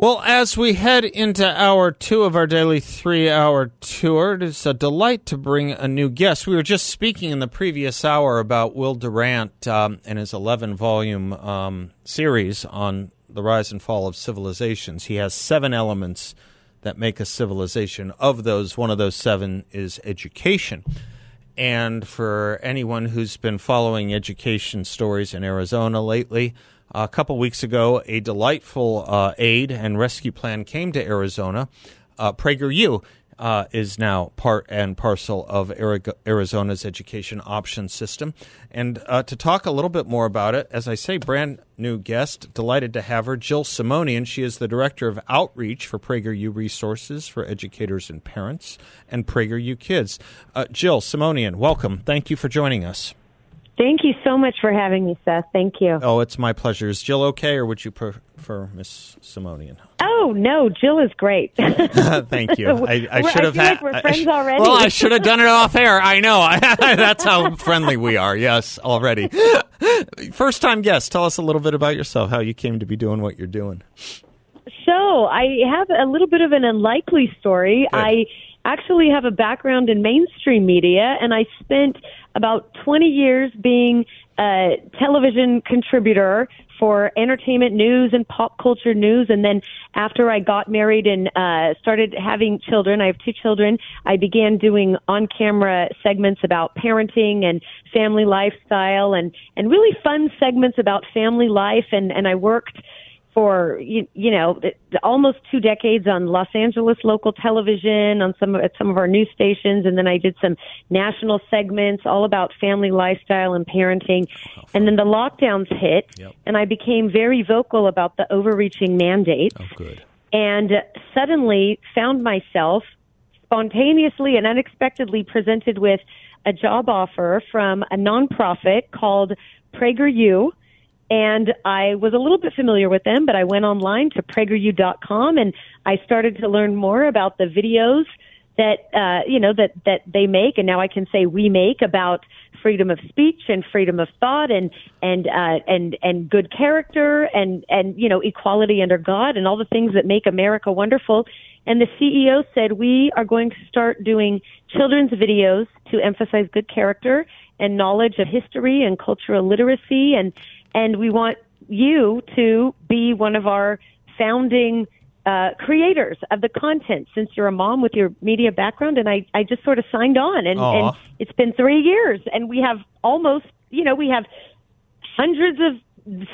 Well, as we head into hour two of our daily three hour tour, it is a delight to bring a new guest. We were just speaking in the previous hour about Will Durant um, and his 11 volume um, series on the rise and fall of civilizations. He has seven elements that make a civilization. Of those, one of those seven is education. And for anyone who's been following education stories in Arizona lately, a couple weeks ago, a delightful uh, aid and rescue plan came to Arizona. Uh, PragerU uh, is now part and parcel of Arizona's education option system. And uh, to talk a little bit more about it, as I say, brand new guest, delighted to have her, Jill Simonian. She is the director of outreach for PragerU Resources for Educators and Parents and PragerU Kids. Uh, Jill Simonian, welcome. Thank you for joining us. Thank you so much for having me, Seth. Thank you. Oh, it's my pleasure. Is Jill okay, or would you prefer Miss Simonian? Oh no, Jill is great. Thank you. I, I should have had. Like we're friends already. Well, I should have done it off air. I know. That's how friendly we are. Yes, already. First time guest. Tell us a little bit about yourself. How you came to be doing what you're doing. So I have a little bit of an unlikely story. Good. I actually have a background in mainstream media, and I spent about 20 years being a television contributor for entertainment news and pop culture news. And then after I got married and uh, started having children, I have two children, I began doing on camera segments about parenting and family lifestyle and, and really fun segments about family life. And, and I worked for you, you know almost two decades on Los Angeles local television on some at some of our news stations and then I did some national segments all about family lifestyle and parenting oh, and then the lockdowns hit yep. and I became very vocal about the overreaching mandate oh, good. and suddenly found myself spontaneously and unexpectedly presented with a job offer from a nonprofit called PragerU and I was a little bit familiar with them, but I went online to prageru.com and I started to learn more about the videos that uh, you know that that they make, and now I can say we make about freedom of speech and freedom of thought and and uh, and and good character and and you know equality under God and all the things that make America wonderful. And the CEO said we are going to start doing children's videos to emphasize good character and knowledge of history and cultural literacy and and we want you to be one of our founding uh, creators of the content since you're a mom with your media background. And I, I just sort of signed on and, and it's been three years and we have almost you know we have hundreds of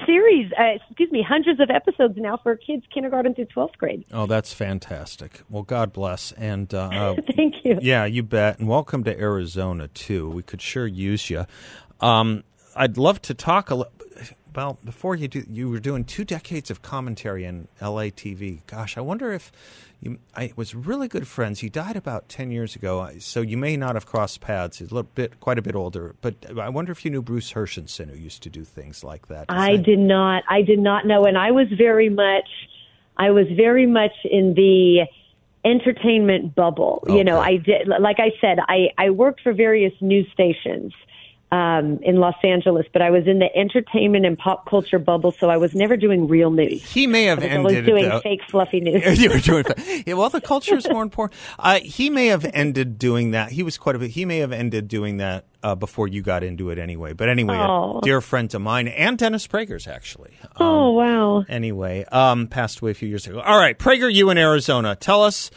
series uh, excuse me hundreds of episodes now for kids kindergarten through 12th grade. Oh that's fantastic. Well god bless. And uh, thank you. Yeah you bet. And welcome to arizona too. We could sure use you um, i'd love to talk a little well, before you do, you were doing two decades of commentary in LA TV. Gosh, I wonder if you. I was really good friends. He died about ten years ago, so you may not have crossed paths. He's a little bit, quite a bit older. But I wonder if you knew Bruce Herschensohn, who used to do things like that. I did not. I did not know, and I was very much. I was very much in the entertainment bubble. Okay. You know, I did. Like I said, I I worked for various news stations um, in Los Angeles, but I was in the entertainment and pop culture bubble, so I was never doing real news. He may have I was ended always doing though. fake fluffy news. you were doing yeah, well. The culture is more important. Uh, he may have ended doing that. He was quite a bit. He may have ended doing that uh, before you got into it anyway. But anyway, Oh. a dear friend of mine and Dennis Prager's actually. Um, oh wow! Anyway, um, passed away a few years ago. All right, PragerU in Arizona. Tell us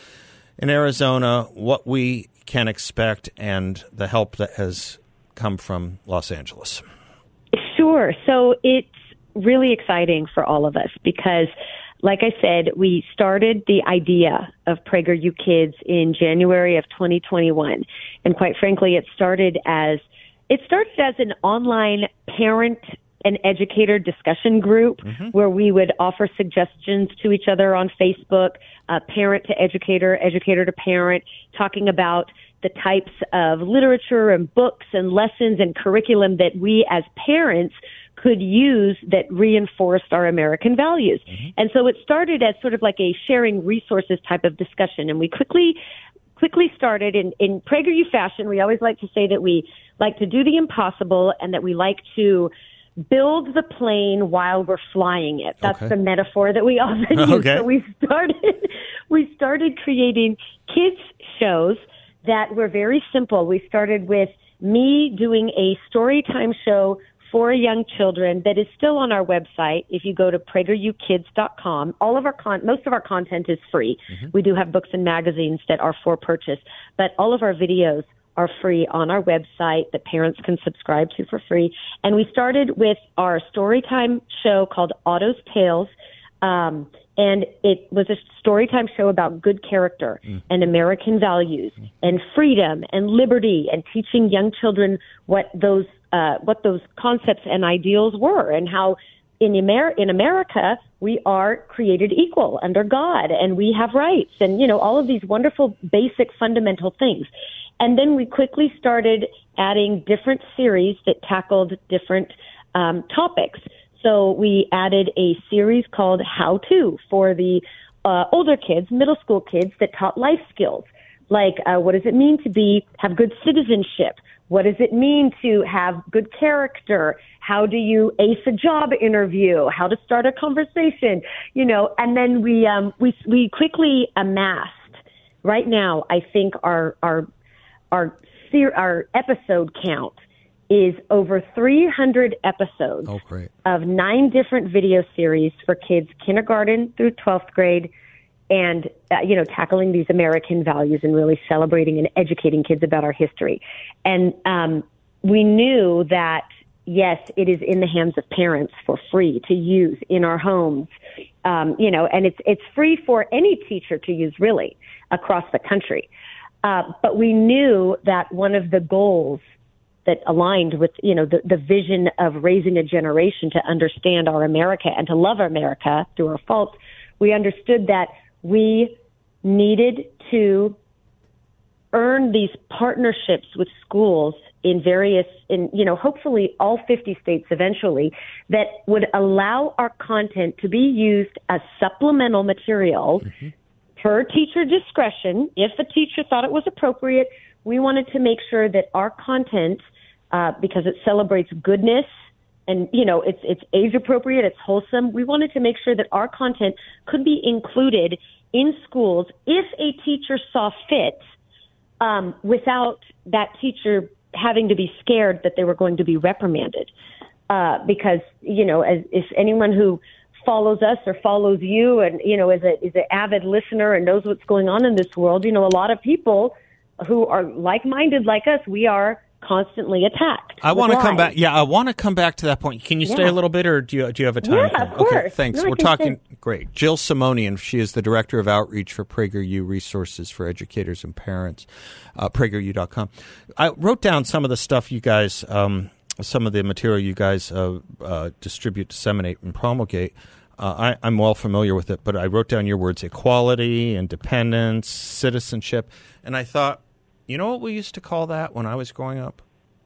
in Arizona what we can expect and the help that has come from Los Angeles. Sure. So it's really exciting for all of us because, like I said, we started the idea of PragerU Kids in January of 2021, and quite frankly, it started as it started as an online parent an educator discussion group where we would offer suggestions to each other on Facebook, uh, parent to educator, educator to parent, talking about the types of literature and books and lessons and curriculum that we as parents could use that reinforced our American values. Mm-hmm. And so it started as sort of like a sharing resources type of discussion. And we quickly, quickly started in, in PragerU fashion. We always like to say that we like to do the impossible and that we like to build the plane while we're flying it. That's Okay. the metaphor that we often use. Okay. So we started, we started creating kids shows that were very simple. We started with me doing a story time show for young children that is still on our website. If you go to pragerukids.com, all of our con- most of our content is free. Mm-hmm. We do have books and magazines that are for purchase, but all of our videos are free on our website that parents can subscribe to for free. And we started with our story time show called Otto's Tales. Um, and it was a storytime show about good character and American values and freedom and liberty and teaching young children what those uh, what those concepts and ideals were and how in Amer- in America we are created equal under God and we have rights and you know all of these wonderful basic fundamental things. And then we quickly started adding different series that tackled different um, topics. So we added a series called How To for the uh, older kids, middle school kids that taught life skills, like uh, what does it mean to be have good citizenship? What does it mean to have good character? How do you ace a job interview? How to start a conversation? You know, and then we um, we we quickly amassed. Right now, I think our our our our episode count is over 300 episodes Oh, of nine different video series for kids kindergarten through 12th grade and uh, you know tackling these american values and really celebrating and educating kids about our history. And um, we knew that yes it is in the hands of parents for free to use in our homes um, you know and it's it's free for any teacher to use really across the country. Uh, but we knew that one of the goals that aligned with you know the, the vision of raising a generation to understand our America and to love America through our faults, we understood that we needed to earn these partnerships with schools in various in you know hopefully all 50 states eventually that would allow our content to be used as supplemental material mm-hmm. per teacher discretion if a teacher thought it was appropriate. We wanted to make sure that our content uh, because it celebrates goodness and you know it's it's age appropriate it's wholesome we wanted to make sure that our content could be included in schools if a teacher saw fit um, without that teacher having to be scared that they were going to be reprimanded. Uh, because you know, as if anyone who follows us or follows you, and you know, is a is an avid listener and knows what's going on in this world, you know, a lot of people who are like-minded like us, we are constantly attacked. I want to come back. Yeah, I want to come back to that point. Can you stay a little bit, or do you do you have a time? Yeah, Okay, thanks. No, We're talking. stay. Great, Jill Simonian. She is the director of outreach for PragerU Resources for Educators and Parents. Uh, PragerU.com. I wrote down some of the stuff you guys, um, some of the material you guys uh, uh, distribute, disseminate, and promulgate. Uh, I, I'm well familiar with it, but I wrote down your words: equality, independence, citizenship, and I thought, you know what we used to call that when I was growing up?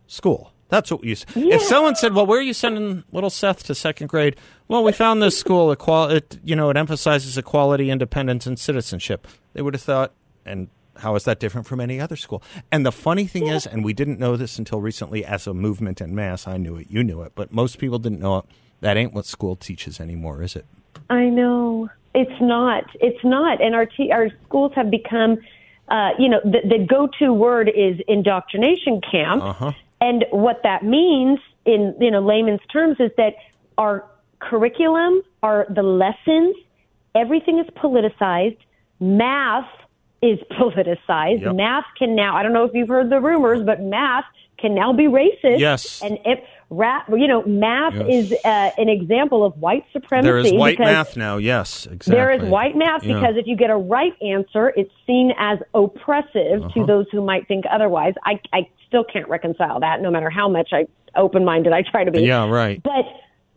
school. That's what we used. If someone said, "Well, where are you sending little Seth to second grade?" Well, we found this school. Equal, it you know, it emphasizes equality, independence, and citizenship. They would have thought, and how is that different from any other school? And the funny thing is, and we didn't know this until recently, as a movement en mass. I knew it, you knew it, but most people didn't know it. That ain't what school teaches anymore, is it? I know it's not. It's not, and our te- our schools have become, uh, you know, the, the go-to word is indoctrination camp, Uh-huh. and what that means in you know layman's terms is that our curriculum, our the lessons, everything is politicized. Math is politicized. Yep. Math can now. I don't know if you've heard the rumors, but math can now be racist. Yes. and if rap, you know, math Yes. is uh, an example of white supremacy. There is white math now. Yes, exactly. there is white math Yeah. because if you get a right answer, it's seen as oppressive Uh-huh. to those who might think otherwise. I, I still can't reconcile that, no matter how much I open minded I try to be. Yeah, right. But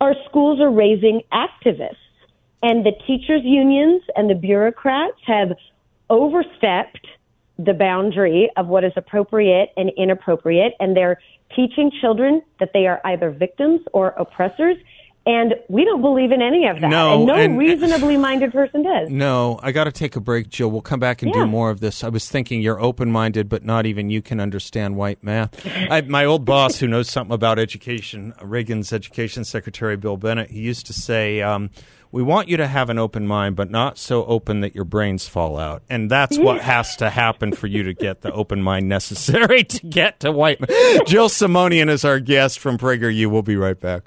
our schools are raising activists. And the teachers' unions and the bureaucrats have overstepped the boundary of what is appropriate and inappropriate. And they're teaching children that they are either victims or oppressors. And we don't believe in any of that. No, and no and- reasonably minded person does. No, I got to take a break, Jill. We'll come back and Yeah. do more of this. I was thinking you're open minded, but not even you can understand white math. I, my old boss, who knows something about education, Reagan's education secretary, Bill Bennett, he used to say, um, We want you to have an open mind, but not so open that your brains fall out. And that's what has to happen for you to get the open mind necessary to get to white. Jill Simonian is our guest from PragerU. We'll be right back.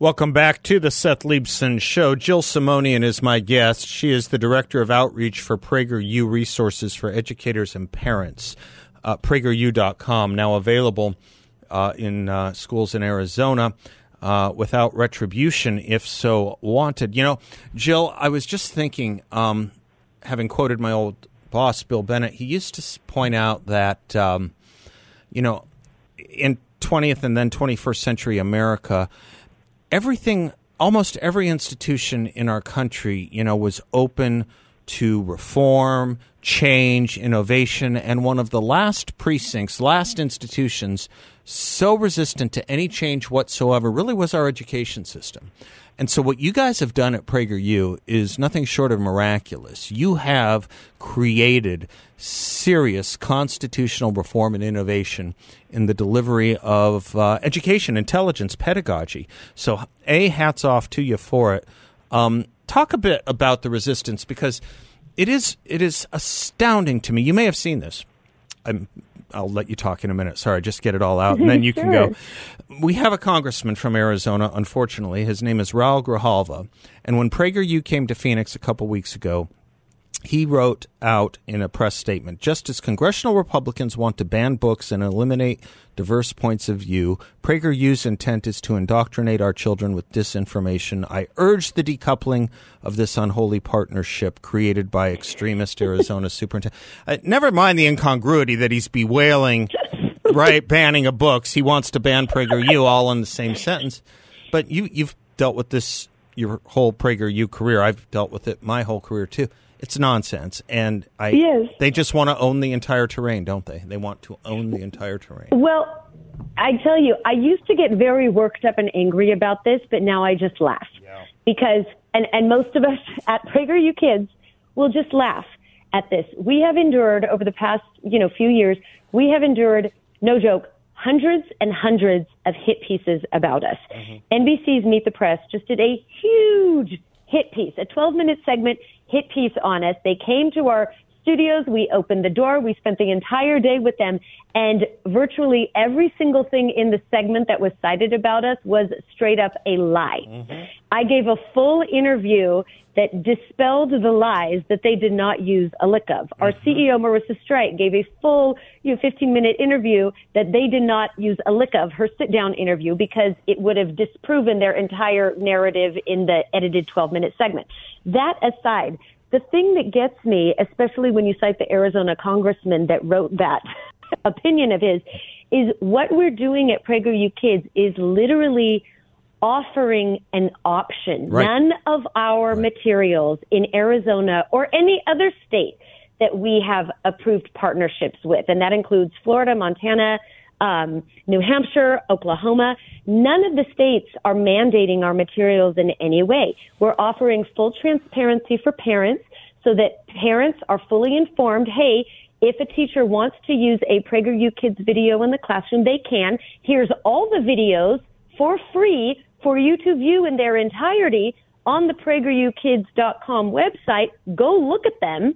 Welcome back to the Seth Leibsohn Show. Jill Simonian is my guest. She is the Director of Outreach for PragerU Resources for Educators and Parents. Uh, PragerU.com, now available uh, in uh, schools in Arizona uh, without retribution if so wanted. You know, Jill, I was just thinking, um, having quoted my old boss, Bill Bennett, he used to point out that, um, you know, in 20th and then 21st century America, everything almost every institution in our country you know was open to reform change innovation and one of the last precincts last institutions so resistant to any change whatsoever really was our education system and so what you guys have done at PragerU is nothing short of miraculous. You have created serious constitutional reform and innovation in the delivery of uh, education, intelligence, pedagogy. So, A, hats off to you for it. Um, talk a bit about the resistance because it is it is astounding to me. You may have seen this. I'm, I'll let you talk in a minute. Sorry, just get it all out, and then you can go. We have a congressman from Arizona. Unfortunately, his name is Raul Grijalva, and when PragerU came to Phoenix a couple weeks ago, he wrote out in a press statement just as congressional Republicans want to ban books and eliminate diverse points of view, PragerU's intent is to indoctrinate our children with disinformation. I urge the decoupling of this unholy partnership created by extremist Arizona superintendent. Uh, never mind the incongruity that he's bewailing, right, banning of books. He wants to ban PragerU all in the same sentence. But you, you've dealt with this your whole PragerU career. I've dealt with it my whole career too. It's nonsense, and I. Yes. They just want to own the entire terrain, don't they? They want to own the entire terrain. Well, I tell you, I used to get very worked up and angry about this, but now I just laugh. Because, and, and most of us at PragerU Kids will just laugh at this. We have endured over the past, you know, few years, we have endured, no joke, hundreds and hundreds of hit pieces about us. Mm-hmm. NBC's Meet the Press just did a huge hit piece, a 12 minute segment hit piece on us. They came to our studios. We opened the door. We spent the entire day with them. And virtually every single thing in the segment that was cited about us was straight up a lie. Mm-hmm. I gave a full interview that dispelled the lies that they did not use a lick of. Our mm-hmm. CEO, Marissa Streit, gave a full you know, 15 minute interview that they did not use a lick of, her sit down interview, because it would have disproven their entire narrative in the edited 12 minute segment. That aside, the thing that gets me, especially when you cite the Arizona congressman that wrote that opinion of his, is what we're doing at PragerU Kids is literally offering an option. Right. None of our materials in Arizona or any other state that we have approved partnerships with, and that includes Florida, Montana, um, New Hampshire, Oklahoma. None of the states are mandating our materials in any way. We're offering full transparency for parents so that parents are fully informed. Hey, if a teacher wants to use a PragerU Kids video in the classroom, they can. Here's all the videos for free for you to view in their entirety on the PragerUkids.com website. Go look at them.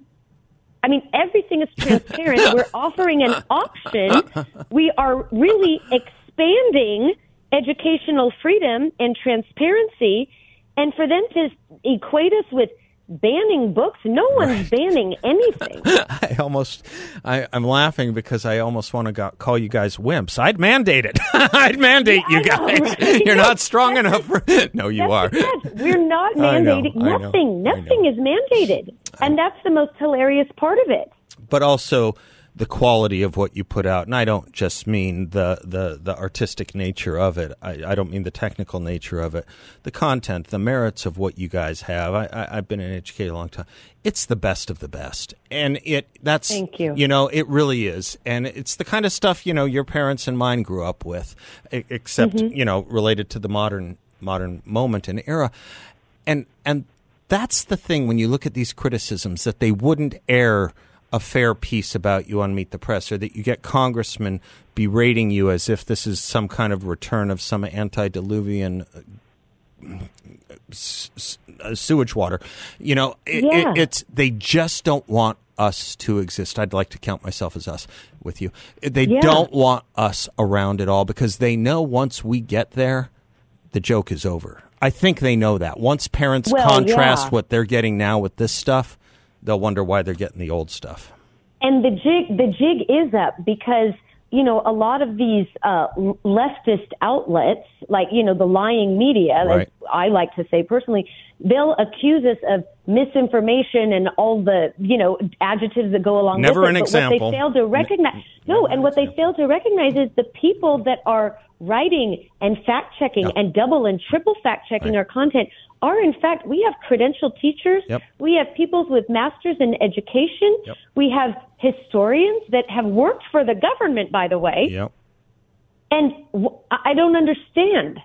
I mean, everything is transparent. We're offering an option. We are really expanding educational freedom and transparency. And for them to equate us with banning books, no one's banning anything. I almost, I, I'm laughing because I almost want to go, call you guys wimps. I'd mandate it. I'd mandate you I know, guys. right? You're not strong enough for. No, you are. We're not mandating know, nothing. I Nothing is mandated. And that's the most hilarious part of it. but also the quality of what you put out, and I don't just mean the the, the artistic nature of it. I, I don't mean the technical nature of it. The content, the merits of what you guys have. I, I, I've been an educator a long time. It's the best of the best, and it that's Thank you. You know, it really is, and it's the kind of stuff you know your parents and mine grew up with, except mm-hmm. you know related to the modern modern moment and era, and and that's the thing when you look at these criticisms that they wouldn't air a fair piece about you on Meet the Press, or that you get congressmen berating you as if this is some kind of return of some antediluvian uh, uh, sewage water. You know, it, Yeah. it, it's they just don't want us to exist. I'd like to count myself as us with you. They Yeah. don't want us around at all because they know once we get there, the joke is over. I think they know that. Once parents Well, contrast yeah. what they're getting now with this stuff, they'll wonder why they're getting the old stuff. And the jig, the jig is up because you know a lot of these uh, leftist outlets, like you know the lying media, Right. I like to say personally, they'll accuse us of misinformation and all the you know adjectives that go along Never with an it. but example. What they fail to recognize, no, and what they fail to recognize is the people that are writing and fact checking and double and triple fact checking Right. our content are in fact we have credentialed teachers Yep. we have people with masters in education Yep. we have historians that have worked for the government by the way Yep. and w- I don't understand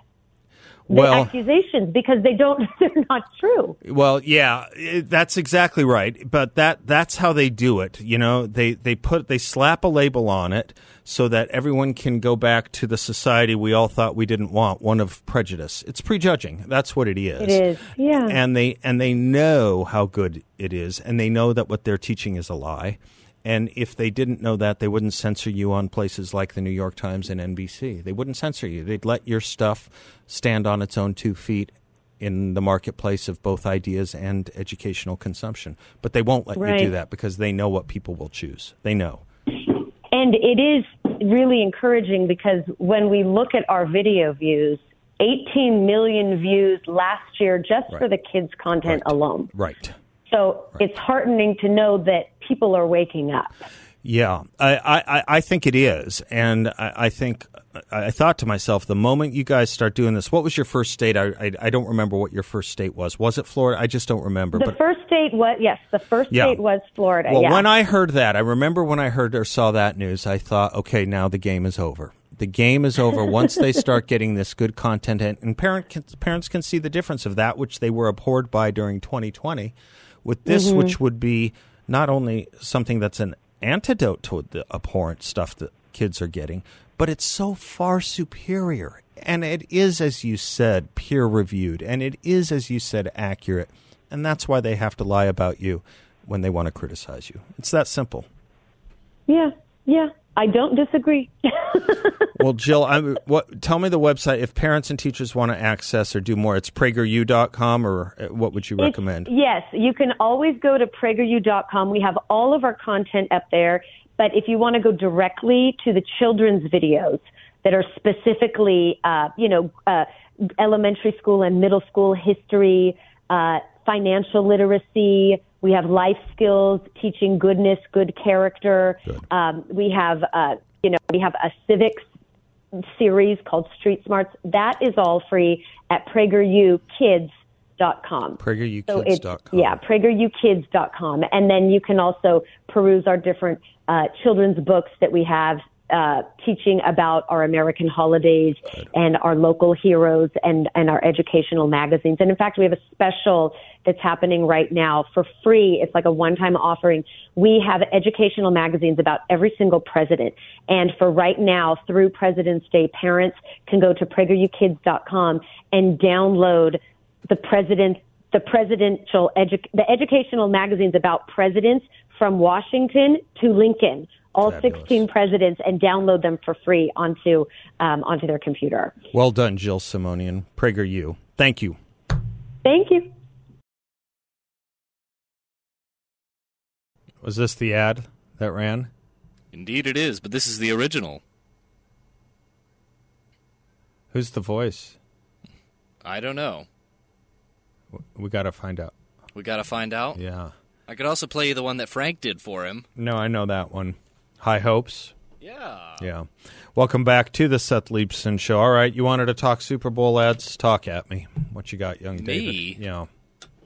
Well- accusations because they don't they're not true Well, yeah, that's exactly right. But that that's how they do it. You know, they they put they slap a label on it so that everyone can go back to the society we all thought we didn't want, one of prejudice. It's prejudging. That's what it is. It is, yeah. And they and they know how good it is, and they know that what they're teaching is a lie. And if they didn't know that, they wouldn't censor you on places like the New York Times and NBC. They wouldn't censor you. They'd let your stuff stand on its own two feet in the marketplace of both ideas and educational consumption. But they won't let you do that because they know what people will choose. They know. And it is really encouraging because when we look at our video views, 18 million views last year just for the kids' content Right. alone. Right. So it's heartening to know that people are waking up. Yeah, I, I, I think it is, and I, I think I thought to myself, the moment you guys start doing this, what was your first state? I, I, I don't remember what your first state was. Was it Florida? I just don't remember. The but first state was yes, the first Yeah. state was Florida. well, yeah. when I heard that, I remember when I heard or saw that news, I thought, okay, now the game is over. The game is over once they start getting this good content, and, and parent can, parents can see the difference of that which they were abhorred by during 2020, with this, Mm-hmm. which would be not only something that's an antidote to the abhorrent stuff that kids are getting, but it's so far superior. And it is, as you said, peer reviewed, and it is, as you said, accurate. And that's why they have to lie about you when they want to criticize you. It's that simple. yeah, yeah, I don't disagree. Well, Jill, I, what, tell me the website if parents and teachers want to access or do more. It's prageru.com, or uh, what would you It's- recommend? yes, you can always go to prageru.com. We have all of our content up there. But if you want to go directly to the children's videos that are specifically, uh, you know, uh, elementary school and middle school history, uh, financial literacy, we have life skills, teaching goodness, good character. Um, we have, uh, you know, we have a civics series called Street Smarts. That is all free at PragerUKids.com. So PragerUkids.com. yeah, PragerUKids.com. And then you can also peruse our different uh, children's books that we have uh, teaching about our American holidays and our local heroes and, and our educational magazines. And in fact, we have a special that's happening right now for free. It's like a one-time offering. We have educational magazines about every single president. And for right now, through President's Day, parents can go to PragerUKids.com and download the president, the presidential, edu- the educational magazines about presidents from Washington to Lincoln, all Fabulous. 16 presidents, and download them for free onto um, onto their computer. Well done, Jill Simonian. PragerU. Thank you. Thank you. Was this the ad that ran? Indeed, it is, but this is the original. Who's the voice? I don't know. We got to find out. We got to find out. Yeah. I could also play you the one that Frank did for him. No, I know that one. High hopes. Yeah. Yeah. Welcome back to the Seth Leibsohn Show. All right, you wanted to talk Super Bowl ads? Talk at me. What you got, young Me? David? Yeah.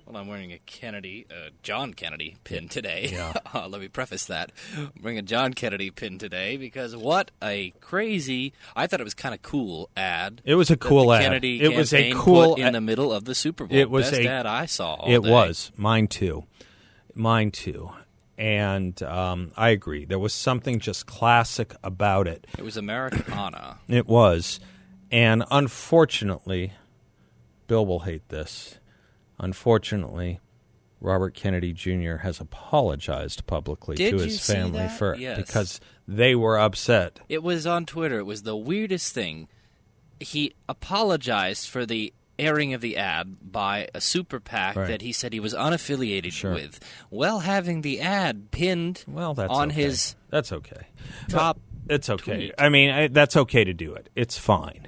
Well, I'm wearing a Kennedy, uh, John Kennedy pin today. Yeah. uh, let me preface that. I'm wearing a John Kennedy pin today because what a crazy, I thought it was kind of cool ad. It was a cool ad. Kennedy It was a cool in ad- the middle of the Super Bowl. It was Best a- ad I saw. all It day. was. Mine too. Mine too. And um, I agree. There was something just classic about it. It was Americana. It was. And unfortunately, Bill will hate this. Unfortunately, Robert Kennedy Jr. has apologized publicly Did to his family that? for Yes. because they were upset. It was on Twitter. It was the weirdest thing. He apologized for the airing of the ad by a super PAC Right. that he said he was unaffiliated Sure. with, while having the ad pinned Well, that's on okay. his That's okay. top. It's okay. tweet. I mean, I, that's okay to do it. It's fine.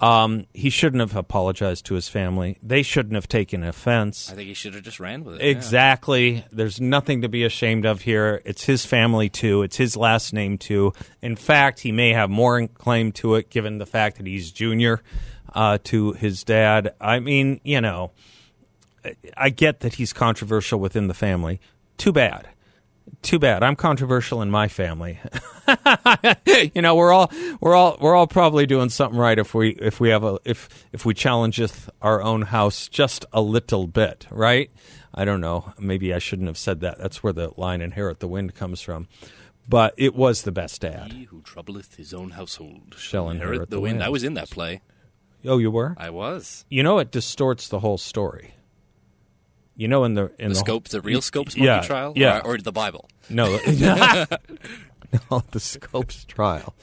Um, he shouldn't have apologized to his family. They shouldn't have taken offense. I think he should have just ran with it. yeah. Exactly. There's nothing to be ashamed of here. It's his family too. It's his last name too. In fact, he may have more claim to it given the fact that he's junior uh, to his dad. I mean, you know, I get that he's controversial within the family. Too bad. Too bad. I'm controversial in my family. you know, we're all we're all we're all probably doing something right if we if we have a if if we challengeth our own house just a little bit, right? I don't know. Maybe I shouldn't have said that. That's where the line "inherit the wind" comes from. But it was the best ad. He who troubleth his own household Shall inherit the wind. I was in that play. Oh, you were? I was. You know, it distorts the whole story. You know, in the in The the scope, the real Scopes monkey Yeah, trial, yeah. or, or the Bible. No, no, the Scopes trial.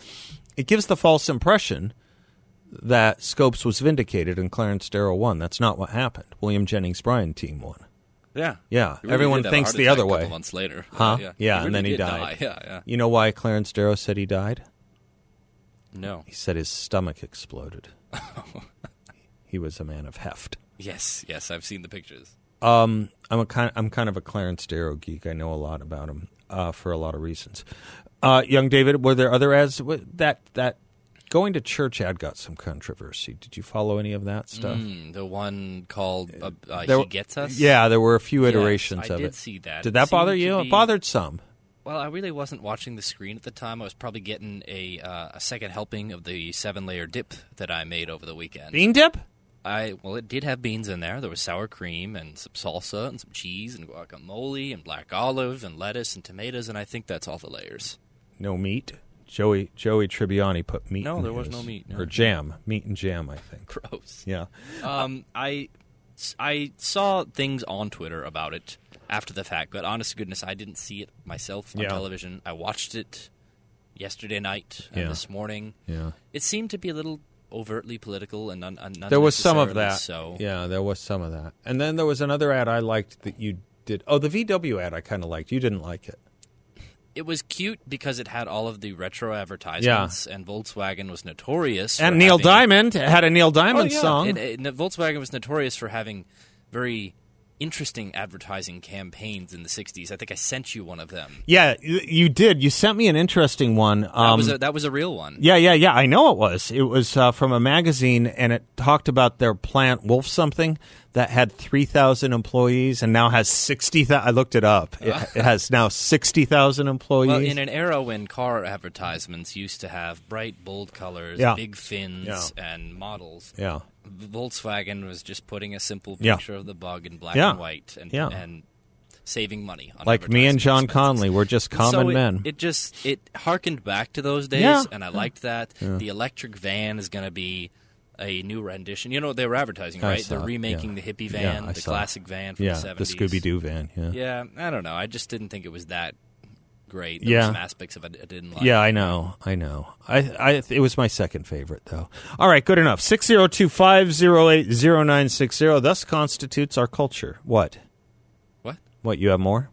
It gives the false impression that Scopes was vindicated and Clarence Darrow won. That's not what happened. William Jennings Bryan team won. Yeah, Yeah, really everyone did have a thinks the other a couple way. Months later, Huh? yeah, Yeah, really and then he died. die. Yeah, yeah. You know why Clarence Darrow said he died? No. He said his stomach exploded. he was a man of heft. Yes, yes, I've seen the pictures. Um, I'm a kind. I'm kind of a Clarence Darrow geek. I know a lot about him uh, for a lot of reasons. Uh, young David, were there other ads that that going to church ad got some controversy? Did you follow any of that stuff? Mm, the one called uh, uh, There "He Gets Us." Yeah, there were a few Yes, iterations I of did it. see that. Did It that bother you? to It bothered some. Well, I really wasn't watching the screen at the time. I was probably getting a uh, a second helping of the seven layer dip that I made over the weekend. Bean dip? I well, it did have beans in there. There was sour cream and some salsa and some cheese and guacamole and black olive and lettuce and tomatoes, and I think that's all the layers. No meat. Joey Joey Tribbiani put meat. No, in there was no meat, no. or jam, meat and jam. I think. Gross. Yeah. Um, I I saw things on Twitter about it after the fact, but honest to goodness, I didn't see it myself on Yeah. television. I watched it yesterday night and Yeah. this morning. Yeah. It seemed to be a little overtly political and un- un- There was some of that. So Yeah, there was some of that. And then there was another ad I liked that you did. Oh, the VW ad I kind of liked. You didn't like it. it was cute because it had all of the retro advertisements, yeah. and Volkswagen was notorious. And Neil having- Diamond had a Neil Oh, Diamond yeah. song. It- it- Volkswagen was notorious for having very interesting advertising campaigns in the '60s. I think I sent you one of them. yeah, you, did. You sent me an interesting one. That Um, was a, that was a real one. yeah, yeah, yeah. I know it was. It was uh, from a magazine, and it talked about their plant Wolf something that had three thousand employees and now has sixty. thousand. I looked it up. It, it has now sixty thousand employees. Well, in an era when car advertisements used to have bright, bold colors, Yeah. big fins, Yeah. and models, yeah, Volkswagen was just putting a simple Yeah. picture of the bug in black Yeah. and white and, Yeah. and saving money. On like me and John expenses. Conley, we're just common so it, men. It just it harkened back to those days, Yeah. and I liked that. The electric van is going to be a new rendition. You know what they were advertising, right? They're remaking yeah. the hippie van, I the saw it. classic van from yeah, the the. Scooby Doo van. Yeah. Yeah, I don't know. I just didn't think it was that great. There Yeah. some aspects of it I didn't like. Yeah, I know. I know. I, I, it was my second favorite, though. All right, good enough. 602 508 0960. Thus constitutes our culture. What? What? What, you have more?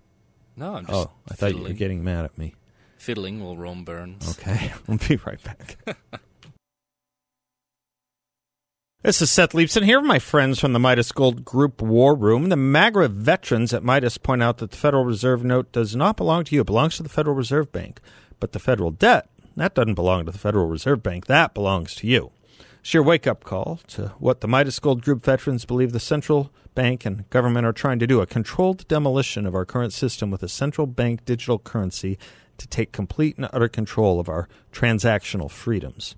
No, I'm oh, just Oh, I thought you were getting mad at me. fiddling while Rome burns. Okay, we'll be right back. This is Seth Leibsohn here, my friends from the Midas Gold Group War Room. The MAGRA veterans at Midas point out that the Federal Reserve note does not belong to you. It belongs to the Federal Reserve Bank. But the federal debt, that doesn't belong to the Federal Reserve Bank. That belongs to you. It's your wake up call to what the Midas Gold Group veterans believe the central bank and government are trying to do a controlled demolition of our current system with a central bank digital currency to take complete and utter control of our transactional freedoms.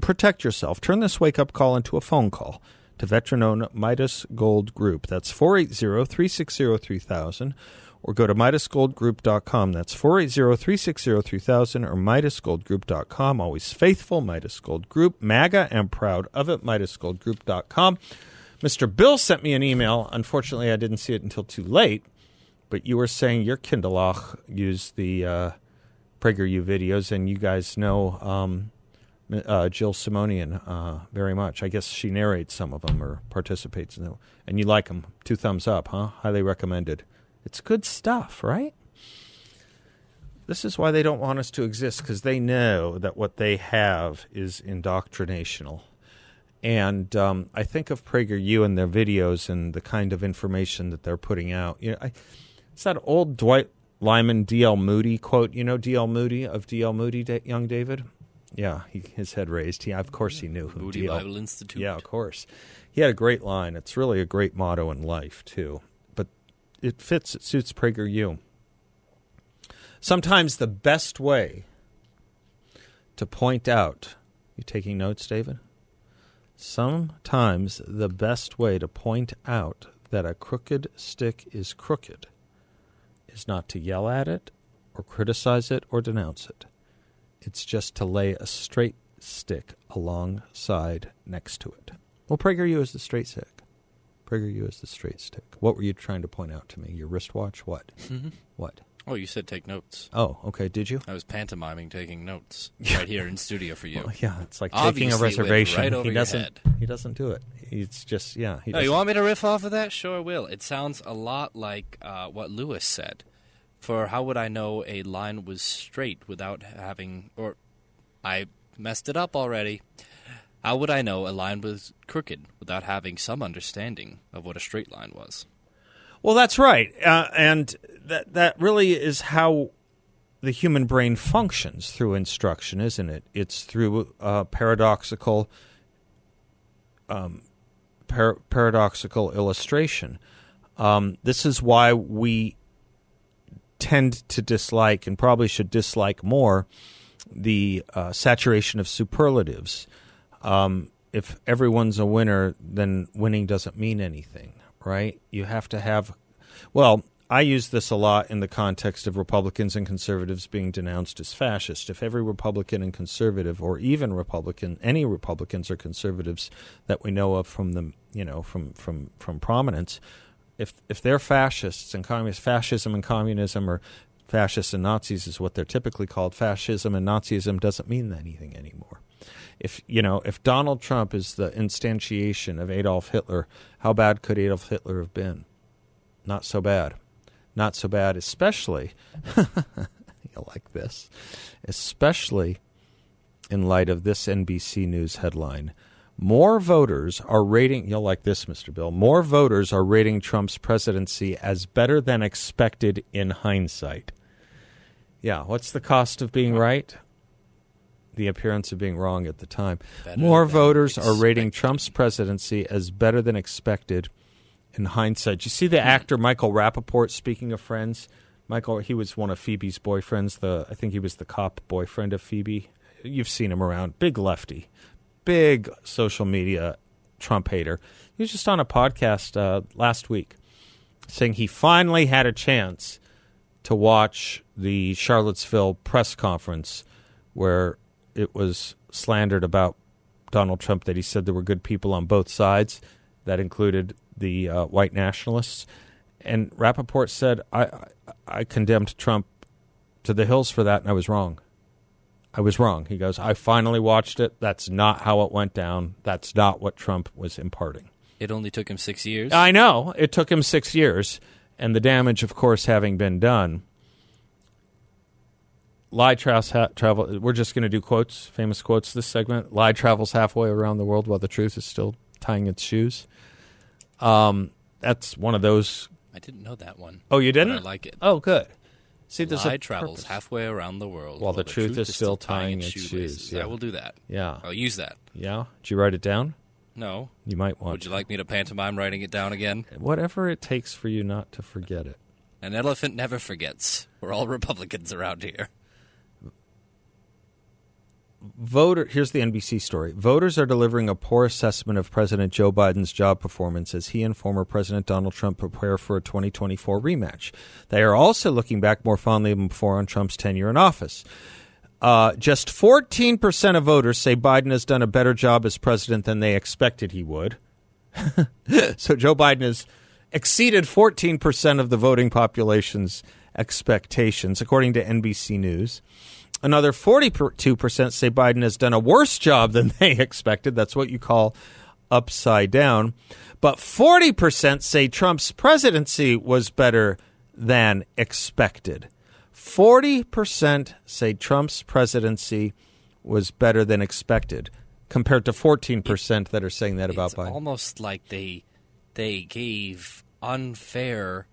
Protect yourself. Turn this wake up call into a phone call to veteran owned Midas Gold Group. That's 480 360 3000 or go to MidasGoldGroup.com. That's 480-360-3000 or MidasGoldGroup.com. Always faithful, Midas Gold Group. MAGA and proud of it, MidasGoldGroup.com. Mr. Bill sent me an email. Unfortunately, I didn't see it until too late, but you were saying your Kinderlach used the uh, PragerU videos, and you guys know um, uh, Jill Simonian uh, very much. I guess she narrates some of them or participates in them, and you like them. Two thumbs up, huh? Highly recommended. It's good stuff, right? This is why they don't want us to exist because they know that what they have is indoctrinational. And um, I think of PragerU and their videos and the kind of information that they're putting out. You know, I, it's that old Dwight Lyman D.L. Moody quote. You know D.L. Moody of D.L. Moody, young David? Yeah, he, his head raised. He, of course, he knew who Moody D.L. Bible Institute. Yeah, of course. He had a great line. It's really a great motto in life too But it fits, it suits PragerU. Sometimes the best way to point out, you taking notes, David? Sometimes the best way to point out that a crooked stick is crooked is not to yell at it or criticize it or denounce it. It's just to lay a straight stick alongside next to it. Well, PragerU is the straight stick. PragerU is the straight stick. What were you trying to point out to me? Your wristwatch? What? Mm-hmm. What? Oh, you said take notes. Oh, okay. Did you? I was pantomiming taking notes right here in studio for you. Well, yeah, it's like Obviously, taking a reservation. Right over he your doesn't. head. He doesn't do it. It's just yeah. He Oh, you doesn't- want me to riff off of that? Sure, will. It sounds a lot like uh, what Lewis said. For how would I know a line was straight without having, or I messed it up already. How would I know a line was crooked without having some understanding of what a straight line was? Well, that's right, uh, and that that really is how the human brain functions through instruction, isn't it? It's through uh, paradoxical, um, par- paradoxical illustration. Um, this is why we tend to dislike, and probably should dislike more, the uh, saturation of superlatives. Um, if everyone's a winner, then winning doesn't mean anything, right? You have to have. Well, I use this a lot in the context of Republicans and conservatives being denounced as fascist. If every Republican and conservative, or even Republican, any Republicans or conservatives that we know of from the, you know, from from from prominence, if if they're fascists and communists, fascism and communism, or fascists and Nazis is what they're typically called. Fascism and Nazism doesn't mean anything anymore if you know if Donald Trump is the instantiation of Adolf Hitler, how bad could Adolf Hitler have been? Not so bad. Not so bad, especially you like this, especially in light of this NBC News headline. More voters are rating, you'll like this, Mr. Bill. More voters are rating Trump's presidency as better than expected in hindsight. Yeah, what's the cost of being right? The appearance of being wrong at the time. Better More voters are rating. Trump's presidency as better than expected in hindsight. You see the actor Michael Rapaport, speaking of friends? Michael, he was one of Phoebe's boyfriends. The I think he was the cop boyfriend of Phoebe. You've seen him around. Big lefty, big social media Trump hater. He was just on a podcast uh, last week saying he finally had a chance to watch the Charlottesville press conference where it was slandered about Donald Trump that he said there were good people on both sides. That included the uh, white nationalists. And Rapaport said, I, I, condemned Trump to the hills for that, and I was wrong. I was wrong. He goes, I finally watched it. That's not how it went down. That's not what Trump was imparting. It only took him six years. I know. It took him six years, and the damage, of course, having been done. Lie travels. Ha- travel. We're just going to do quotes, famous quotes. This segment. Lie travels halfway around the world while the truth is still tying its shoes. Um, that's one of those. I didn't know that one. Oh, you didn't? I like it. Oh, good. See, there's lie a travels purpose. halfway around the world While the truth is still tying its shoes, yeah. I will do that. Yeah. I'll use that. Yeah. Did you write it down? No. You might want Would you like me to pantomime writing it down again? Whatever it takes for you not to forget it. An elephant never forgets. We're all Republicans around here. Voter here's the NBC story. Voters are delivering a poor assessment of President Joe Biden's job performance as he and former President Donald Trump prepare for a 2024 rematch. They are also looking back more fondly than before on Trump's tenure in office. Uh, just 14% of voters say Biden has done a better job as president than they expected he would. so Joe Biden has exceeded 14% of the voting population's expectations, according to NBC News. Another 42% say Biden has done a worse job than they expected. That's what you call upside down. But 40% say Trump's presidency was better than expected. 40% say Trump's presidency was better than expected, compared to 14% that are saying that about it's Biden. almost like they they gave unfair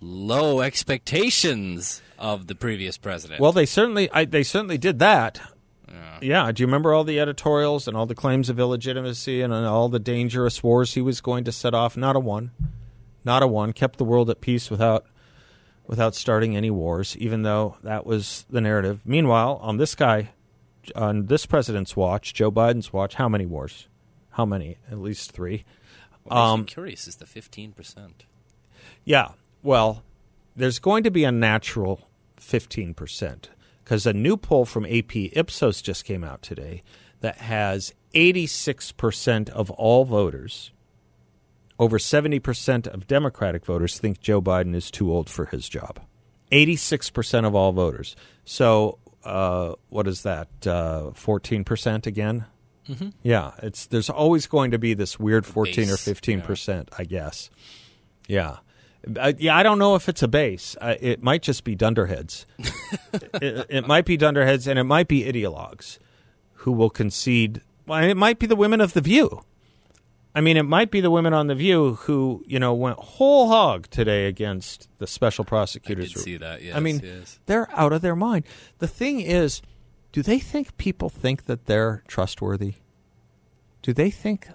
low expectations of the previous president. Well, they certainly I, they certainly did that. Yeah. Do you remember all the editorials and all the claims of illegitimacy and all the dangerous wars he was going to set off? Not a one, not a one. Kept the world at peace without without starting any wars, even though that was the narrative. Meanwhile, on this guy, on this president's watch, Joe Biden's watch, how many wars? How many? At least three. what um, curious is the fifteen percent. Yeah. Well, there's going to be a natural 15% because a new poll from AP Ipsos just came out today that has 86% of all voters, over 70% of Democratic voters think Joe Biden is too old for his job. 86% of all voters. So, uh, what is that? Uh, 14% again? Mm-hmm. Yeah, it's there's always going to be this weird 14 or 15 percent, I guess. Yeah. Uh, yeah, I don't know if it's a base. Uh, it might just be dunderheads. it, it might be dunderheads, and it might be ideologues who will concede. Well, it might be the women of the View. I mean, it might be the women on the View who you know went whole hog today against the special prosecutors. did see that, Yes, I mean, yes. they're out of their mind. The thing is, do they think people think that they're trustworthy? Do they think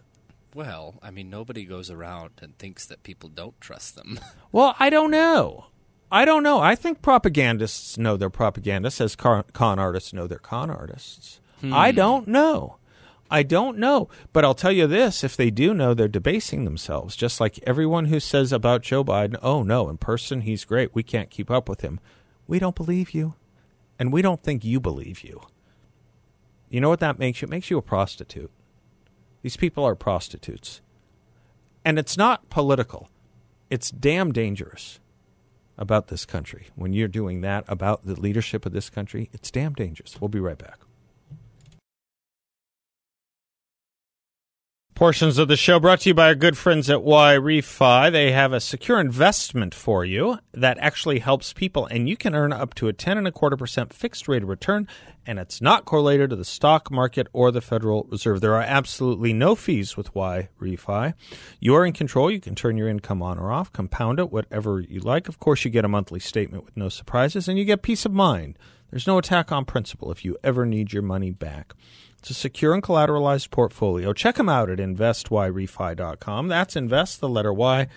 Well, I mean, nobody goes around and thinks that people don't trust them. Well, I don't know. I don't know. I think propagandists know they're propagandists as con, con artists know they're con artists. Hmm. I don't know. I don't know. But I'll tell you this if they do know, they're debasing themselves, just like everyone who says about Joe Biden, oh, no, in person, he's great. We can't keep up with him. We don't believe you. And we don't think you believe you. You know what that makes you? It makes you a prostitute. These people are prostitutes. And it's not political it's damn dangerous about this country. When you're doing that about the leadership of this country, it's damn dangerous. We'll be right back. Portions of the show brought to you by our good friends at YRefi. They have a secure investment for you that actually helps people, and you can earn up to a ten and a quarter percent fixed rate of return, and it's not correlated to the stock market or the Federal Reserve. There are absolutely no fees with YRefi. You are in control. You can turn your income on or off, compound it, whatever you like. Of course, you get a monthly statement with no surprises, and you get peace of mind. There's no attack on principle if you ever need your money back. It's a secure and collateralized portfolio. Check them out at investyrefi.com. That's invest, the letter Y,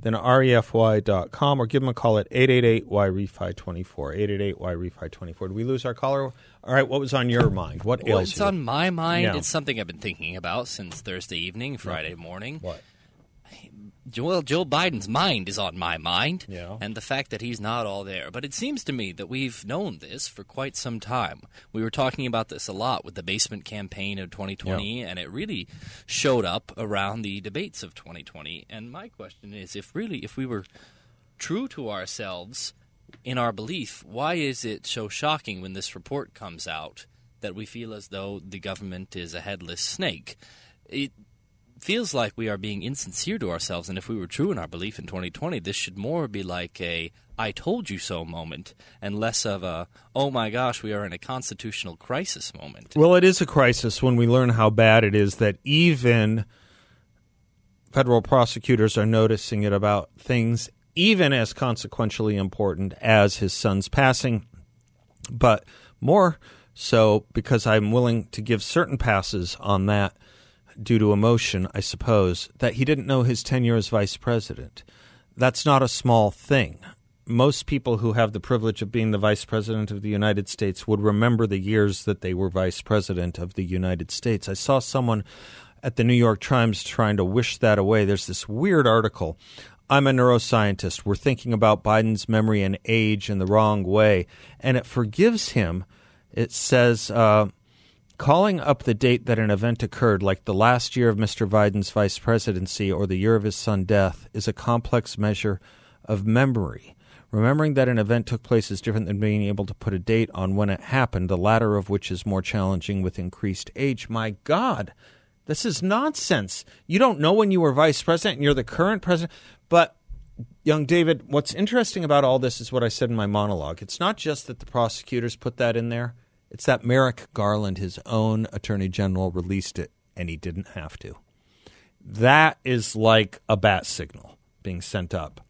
then refi.com, or give them a call at 888-YREFI24, 888-YREFI24. Did we lose our caller? All right, what was on your mind? What Well, ails it's you? on my mind. Yeah. It's something I've been thinking about since Thursday evening, Friday morning. What? Joel Joe Biden's mind is on my mind, Yeah. and the fact that he's not all there. But it seems to me that we've known this for quite some time. We were talking about this a lot with the basement campaign of 2020, and it really showed up around the debates of 2020. And my question is, if really, if we were true to ourselves in our belief, why is it so shocking when this report comes out that we feel as though the government is a headless snake? It feels like we are being insincere to ourselves, and if we were true in our belief in 2020, this should more be like a I told you so moment and less of a oh my gosh, we are in a constitutional crisis moment. Well, it is a crisis when we learn how bad it is that even federal prosecutors are noticing it about things even as consequentially important as his son's passing, but more so because I'm willing to give certain passes on that due to emotion, I suppose, that he didn't know his tenure as vice president. That's not a small thing. Most people who have the privilege of being the vice president of the United States would remember the years that they were vice president of the United States. I saw someone at the New York Times trying to wish that away. There's this weird article. I'm a neuroscientist. We're thinking about Biden's memory and age in the wrong way, and it forgives him. It says, uh, calling up the date that an event occurred, like the last year of Mr. Biden's vice presidency or the year of his son's death, is a complex measure of memory. Remembering that an event took place is different than being able to put a date on when it happened, the latter of which is more challenging with increased age. My God, this is nonsense. You don't know when you were vice president and you're the current president. But, young David, what's interesting about all this is what I said in my monologue. It's not just that the prosecutors put that in there, it's that Merrick Garland, his own attorney general, released it and he didn't have to. That is like a bat signal being sent up.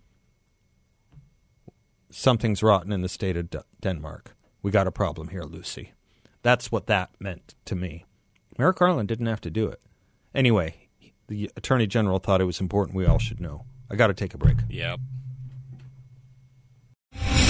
Something's rotten in the state of D- Denmark. We got a problem here, Lucy. That's what that meant to me. Merrick Garland didn't have to do it. Anyway, the attorney general thought it was important we all should know. I got to take a break. Yep.